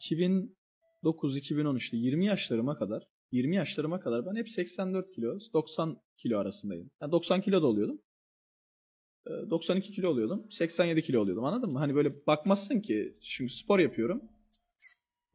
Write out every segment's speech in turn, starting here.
2009-2010 işte 20 yaşlarıma kadar 20 yaşlarıma kadar ben hep 84 kilo 90 kilo arasındaydım. Yani 90 kilo da oluyordum. Ee, 92 kilo oluyordum. 87 kilo oluyordum anladın mı? Hani böyle bakmazsın ki çünkü spor yapıyorum.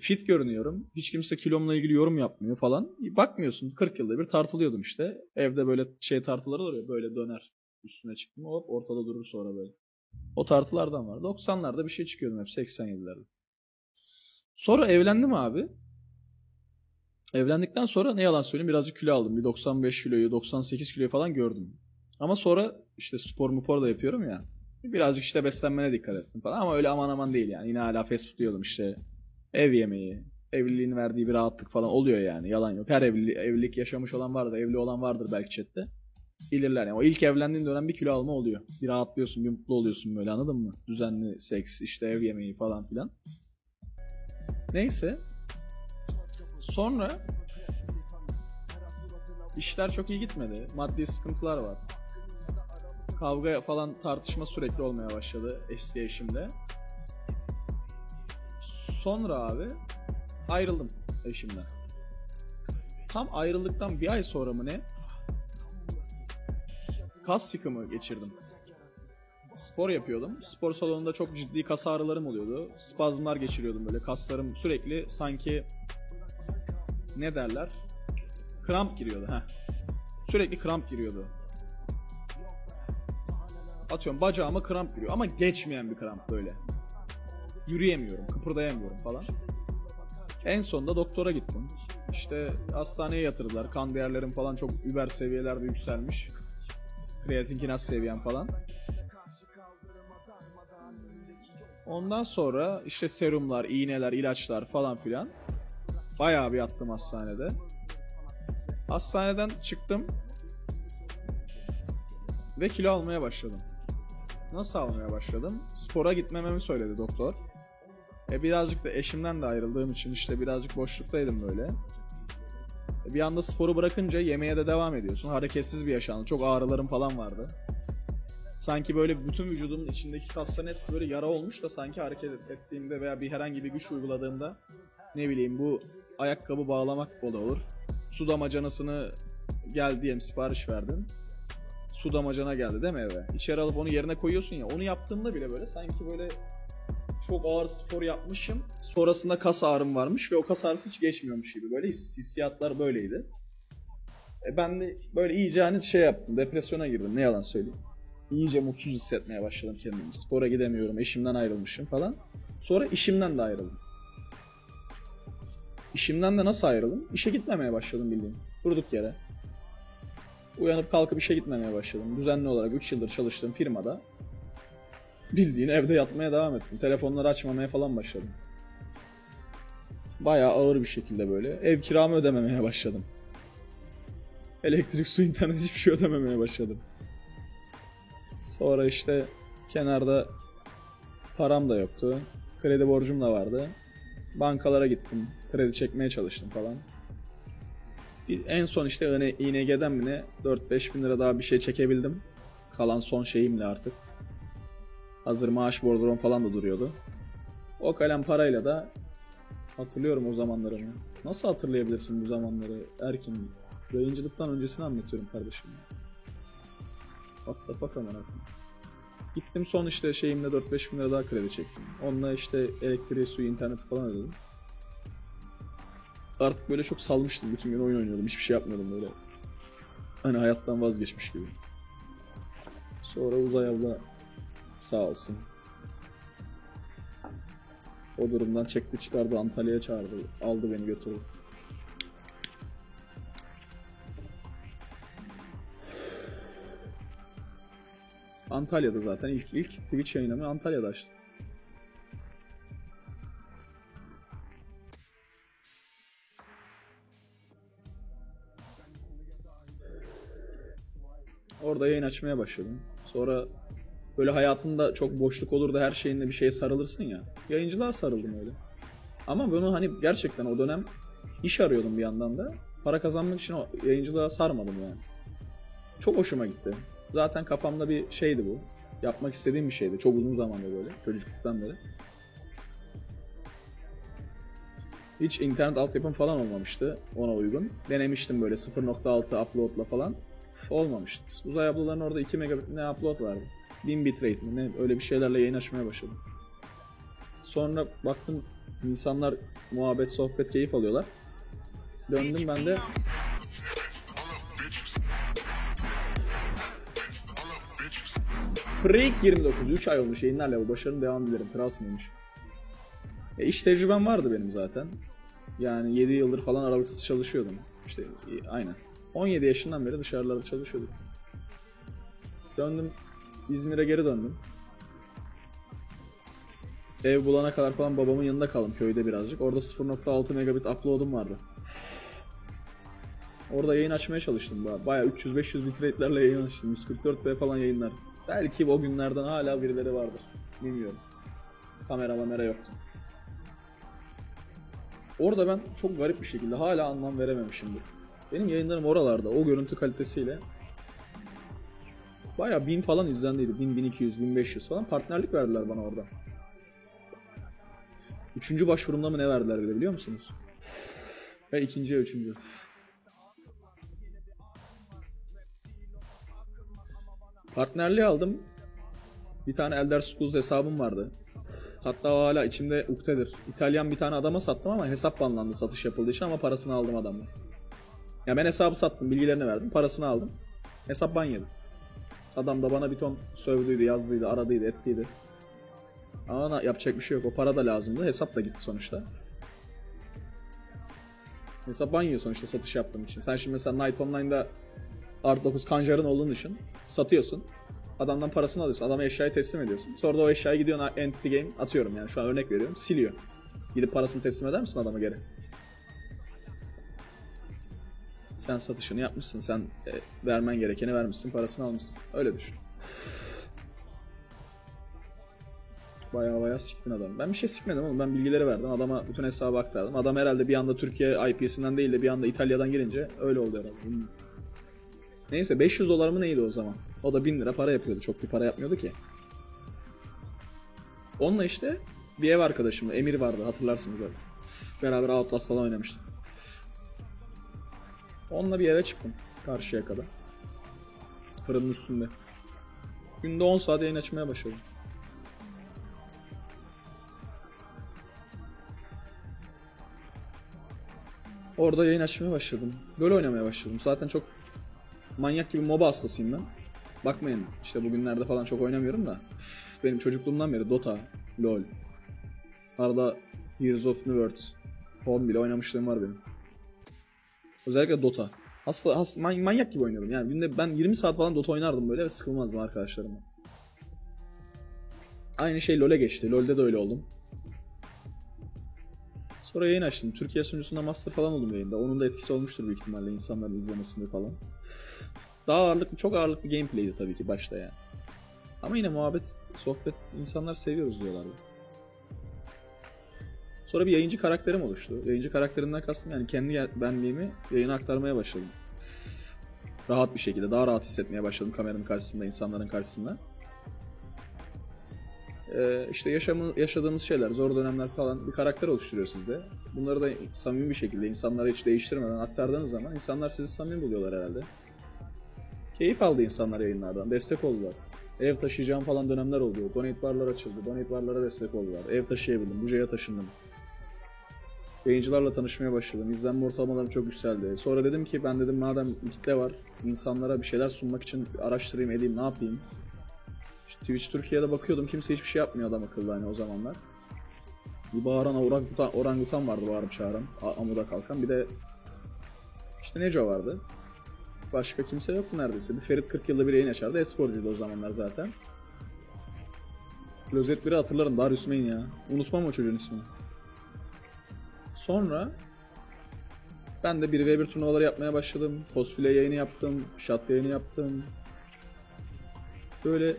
Fit görünüyorum. Hiç kimse kilomla ilgili yorum yapmıyor falan. Bakmıyorsun 40 yılda bir tartılıyordum işte. Evde böyle şey tartıları olur ya böyle döner. Üstüne çıktım hop ortada durur sonra böyle. O tartılardan var. 90'larda bir şey çıkıyordum hep 87'lerde. Sonra evlendim abi. Evlendikten sonra ne yalan söyleyeyim birazcık kilo aldım. Bir 95 kiloyu 98 kiloyu falan gördüm. Ama sonra işte spor mupor da yapıyorum ya. Birazcık işte beslenmene dikkat ettim falan ama öyle aman aman değil yani. Yine hala fast food yiyordum işte. Ev yemeği, evliliğin verdiği bir rahatlık falan oluyor yani. Yalan yok. Her evli, evlilik yaşamış olan vardır, evli olan vardır belki chatte. Bilirler yani. O ilk evlendiğin dönem bir kilo alma oluyor. Bir rahatlıyorsun, bir mutlu oluyorsun böyle anladın mı? Düzenli seks, işte ev yemeği falan filan. Neyse. Sonra işler çok iyi gitmedi. Maddi sıkıntılar var. Kavga falan tartışma sürekli olmaya başladı eski eşimle. Sonra abi ayrıldım eşimden. Tam ayrıldıktan bir ay sonra mı ne? Kas sıkımı geçirdim. Spor yapıyordum. Spor salonunda çok ciddi kas ağrılarım oluyordu. Spazmlar geçiriyordum böyle. Kaslarım sürekli sanki ne derler? Kramp giriyordu. Heh. Sürekli kramp giriyordu. Atıyorum bacağıma kramp giriyor ama geçmeyen bir kramp böyle. Yürüyemiyorum, kıpırdayamıyorum falan. En sonunda doktora gittim. İşte hastaneye yatırdılar. Kan değerlerim falan çok über seviyelerde yükselmiş. Kreatin kinaz seviyem falan. Ondan sonra işte serumlar, iğneler, ilaçlar falan filan. Bayağı bir yattım hastanede. Hastaneden çıktım. Ve kilo almaya başladım. Nasıl almaya başladım? Spora gitmememi söyledi doktor. E birazcık da eşimden de ayrıldığım için işte birazcık boşluktaydım böyle. E bir anda sporu bırakınca yemeğe de devam ediyorsun. Hareketsiz bir yaşantı. Çok ağrılarım falan vardı. Sanki böyle bütün vücudumun içindeki kasların hepsi böyle yara olmuş da sanki hareket ettiğimde veya bir herhangi bir güç uyguladığımda ne bileyim bu ayakkabı bağlamak da olur. Su damacanasını gel diyelim sipariş verdin. Su damacana geldi değil mi eve? İçeri alıp onu yerine koyuyorsun ya. Onu yaptığımda bile böyle sanki böyle çok ağır spor yapmışım. Sonrasında kas ağrım varmış ve o kas ağrısı hiç geçmiyormuş gibi. Böyle his, hissiyatlar böyleydi. E ben de böyle iyice hani şey yaptım. Depresyona girdim. Ne yalan söyleyeyim. İyice mutsuz hissetmeye başladım kendimi. Spora gidemiyorum. Eşimden ayrılmışım falan. Sonra işimden de ayrıldım. İşimden de nasıl ayrıldım? İşe gitmemeye başladım bildiğin. Durduk yere. Uyanıp kalkıp işe gitmemeye başladım. Düzenli olarak 3 yıldır çalıştığım firmada bildiğin evde yatmaya devam ettim. Telefonları açmamaya falan başladım. Bayağı ağır bir şekilde böyle. Ev kiramı ödememeye başladım. Elektrik, su, internet hiçbir şey ödememeye başladım. Sonra işte kenarda param da yoktu. Kredi borcum da vardı. Bankalara gittim. Kredi çekmeye çalıştım falan. Bir- En son işte hani İNG'den mi ne 4-5 bin lira daha bir şey çekebildim. Kalan son şeyimle artık. Hazır maaş bordrom falan da duruyordu. O kalem parayla da hatırlıyorum o zamanlarımı. Nasıl hatırlayabilirsin bu zamanları Erkin? Yayıncılıktan öncesini anlatıyorum kardeşim. What the amına. Gittim son işte şeyimle 4-5 bin lira daha kredi çektim. Onunla işte elektriği, suyu, interneti falan ödedim. Artık böyle çok salmıştım. Bütün gün oyun oynuyordum. Hiçbir şey yapmıyordum böyle. Hani hayattan vazgeçmiş gibi. Sonra Uzay abla sağ olsun. O durumdan çekti çıkardı Antalya'ya çağırdı. Aldı beni götürdü. Antalya'da zaten ilk ilk Twitch yayınımı Antalya'da açtım. Orada yayın açmaya başladım. Sonra böyle hayatında çok boşluk olur da her şeyinle bir şeye sarılırsın ya. Yayıncılığa sarıldım öyle. Ama bunu hani gerçekten o dönem iş arıyordum bir yandan da. Para kazanmak için o yayıncılığa sarmadım yani. Çok hoşuma gitti. Zaten kafamda bir şeydi bu. Yapmak istediğim bir şeydi. Çok uzun zamandır böyle. Çocukluktan beri. Hiç internet altyapım falan olmamıştı ona uygun. Denemiştim böyle 0.6 uploadla falan. Olmamıştı. Uzay ablaların orada 2 megabit ne upload vardı. 1000 bitrate mi ne öyle bir şeylerle yayın açmaya başladım. Sonra baktım insanlar muhabbet, sohbet, keyif alıyorlar. Döndüm ben de Freak 29 3 ay olmuş yayınlarla bu başarının devam dilerim. Kralsın demiş. E, iş tecrübem vardı benim zaten. Yani 7 yıldır falan aralıksız çalışıyordum. İşte e, aynen. 17 yaşından beri dışarılarda çalışıyordum. Döndüm. İzmir'e geri döndüm. Ev bulana kadar falan babamın yanında kaldım köyde birazcık. Orada 0.6 megabit upload'um vardı. Orada yayın açmaya çalıştım. Ba- Bayağı 300-500 bitrate'lerle yayın açtım. 144p falan yayınlar. Belki o günlerden hala birileri vardır. Bilmiyorum. Kamera mamera yoktu. Orada ben çok garip bir şekilde hala anlam verememişimdir. Benim yayınlarım oralarda o görüntü kalitesiyle Bayağı 1000 falan izlendiydi. 1000, 1200, 1500 falan. Partnerlik verdiler bana orada. Üçüncü başvurumda mı ne verdiler bile biliyor musunuz? Ve ikinciye üçüncü. Partnerliği aldım. Bir tane Elder Scrolls hesabım vardı. Hatta o hala içimde uktedir. İtalyan bir tane adama sattım ama hesap banlandı satış yapıldığı için ama parasını aldım adamla. Ya ben hesabı sattım, bilgilerini verdim, parasını aldım. Hesap ban yedi. Adam da bana bir ton sövdüydü, yazdıydı, aradıydı, ettiydi. Ama yapacak bir şey yok. O para da lazımdı. Hesap da gitti sonuçta. Hesap banyo sonuçta satış yaptığım için. Sen şimdi mesela Night Online'da Art 9 Kanjar'ın olduğunu düşün. Satıyorsun. Adamdan parasını alıyorsun. Adama eşyayı teslim ediyorsun. Sonra da o eşyayı gidiyorsun Entity Game atıyorum yani şu an örnek veriyorum. Siliyor. Gidip parasını teslim eder misin adama geri? Sen satışını yapmışsın. Sen e, vermen gerekeni vermişsin. Parasını almışsın. Öyle düşün. Bayağı bayağı siktin adam. Ben bir şey sikmedim oğlum. Ben bilgileri verdim. Adama bütün hesabı aktardım. Adam herhalde bir anda Türkiye IP'sinden değil de bir anda İtalya'dan girince öyle oldu herhalde. Neyse 500 dolar mı neydi o zaman? O da 1000 lira para yapıyordu. Çok bir para yapmıyordu ki. Onunla işte bir ev arkadaşımla Emir vardı hatırlarsınız böyle. Beraber Outlast falan oynamıştık. Onunla bir eve çıktım. Karşıya kadar. Fırının üstünde. Günde 10 saat yayın açmaya başladım. Orada yayın açmaya başladım. Böyle oynamaya başladım. Zaten çok manyak gibi MOBA hastasıyım ben. Bakmayın işte bugünlerde falan çok oynamıyorum da. Benim çocukluğumdan beri Dota, LoL. Arada Heroes of New World. Home bile oynamışlığım var benim. Özellikle Dota. Hasta, has, man- manyak gibi oynuyordum. Yani günde ben 20 saat falan Dota oynardım böyle ve sıkılmazdım arkadaşlarımla. Aynı şey LoL'e geçti. LoL'de de öyle oldum. Sonra yayın açtım. Türkiye sunucusunda master falan oldum yayında. Onun da etkisi olmuştur büyük ihtimalle insanların izlemesinde falan. Daha ağırlıklı, çok ağırlıklı gameplay'di tabii ki başta yani. Ama yine muhabbet, sohbet, insanlar seviyoruz diyorlardı. Sonra bir yayıncı karakterim oluştu. Yayıncı karakterimden kastım yani kendi benliğimi yayına aktarmaya başladım. Rahat bir şekilde, daha rahat hissetmeye başladım kameranın karşısında, insanların karşısında. Ee, işte yaşamı, yaşadığımız şeyler, zor dönemler falan bir karakter oluşturuyor sizde. Bunları da samimi bir şekilde insanlara hiç değiştirmeden aktardığınız zaman insanlar sizi samimi buluyorlar herhalde. Keyif aldı insanlar yayınlardan, destek oldular. Ev taşıyacağım falan dönemler oldu. Donate barlar açıldı. Donate barlara destek oldular. Ev taşıyabildim. Buca'ya taşındım. Yayıncılarla tanışmaya başladım. İzlenme ortalamalarım çok yükseldi. Sonra dedim ki ben dedim madem kitle var, insanlara bir şeyler sunmak için araştırayım edeyim ne yapayım. İşte Twitch Türkiye'de bakıyordum kimse hiçbir şey yapmıyor adam akıllı hani o zamanlar. Bir bağıran orangutan, orangutan vardı bağırıp çağıran, amuda kalkan. Bir de işte Neco vardı. Başka kimse yoktu neredeyse. Bir Ferit 40 yılda bir yayın açardı. Esporcuydu o zamanlar zaten. Klozet 1'i hatırlarım. Darius Main ya. Unutmam o çocuğun ismini. Sonra ben de 1v1 turnuvaları yapmaya başladım. Cosplay yayını yaptım. Shot yayını yaptım. Böyle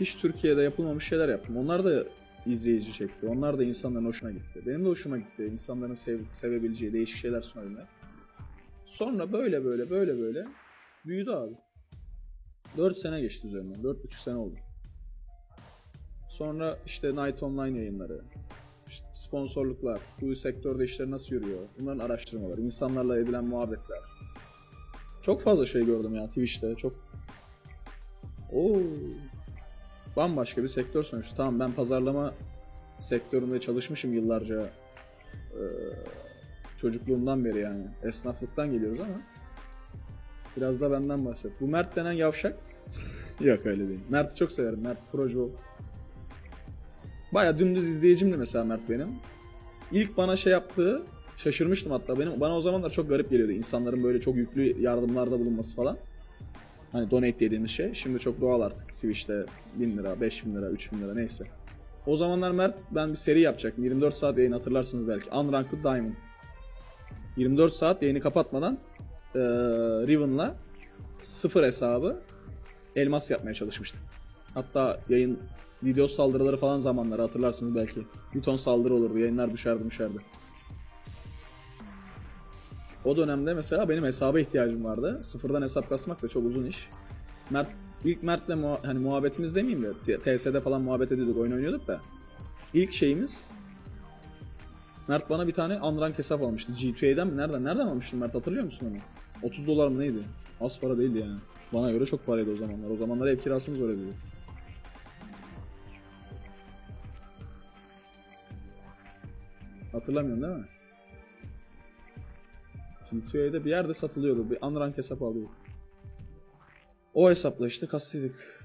hiç Türkiye'de yapılmamış şeyler yaptım. Onlar da izleyici çekti. Onlar da insanların hoşuna gitti. Benim de hoşuma gitti. İnsanların sev sevebileceği değişik şeyler sunabilmek. Sonra böyle böyle böyle böyle büyüdü abi. 4 sene geçti üzerinden. 4,5 sene oldu. Sonra işte Night Online yayınları. işte sponsorluklar, bu sektörde işler nasıl yürüyor, bunların araştırmaları, insanlarla edilen muhabbetler. Çok fazla şey gördüm ya Twitch'te. Çok Oo. Bambaşka bir sektör sonuçta. Tamam ben pazarlama sektöründe çalışmışım yıllarca. Ee, çocukluğumdan beri yani. Esnaflıktan geliyoruz ama biraz da benden bahset. Bu Mert denen yavşak Yok öyle değil. Mert'i çok severim. Mert Projo. Baya dümdüz izleyicimdi mesela Mert benim. İlk bana şey yaptığı şaşırmıştım hatta benim. Bana o zamanlar çok garip geliyordu. İnsanların böyle çok yüklü yardımlarda bulunması falan. Hani donate dediğimiz şey. Şimdi çok doğal artık. Twitch'te 1000 lira, 5000 lira, 3000 lira neyse. O zamanlar Mert ben bir seri yapacaktım. 24 saat yayın hatırlarsınız belki. Unranked Diamond. 24 saat yayını kapatmadan eee Riven'la sıfır hesabı elmas yapmaya çalışmıştım. Hatta yayın video saldırıları falan zamanları hatırlarsınız belki. Bir ton saldırı olurdu. Yayınlar düşerdi düşerdi. O dönemde mesela benim hesaba ihtiyacım vardı. Sıfırdan hesap kasmak da çok uzun iş. Mert, ilk Mert'le muha- hani muhabbetimiz demeyeyim de TS'de falan muhabbet ediyorduk, oyun oynuyorduk da. İlk şeyimiz Mert bana bir tane Unrank hesap almıştı. G2A'den mi? Nereden? Nereden almıştın Mert? Hatırlıyor musun onu? 30 dolar mı neydi? Az para değildi yani. Bana göre çok paraydı o zamanlar. O zamanlar ev kirasımız öyle dedi. Hatırlamıyorsun değil mi? G2A'de bir yerde satılıyordu. Bir Unrank hesap alıyorduk. O hesapla işte kastıydık.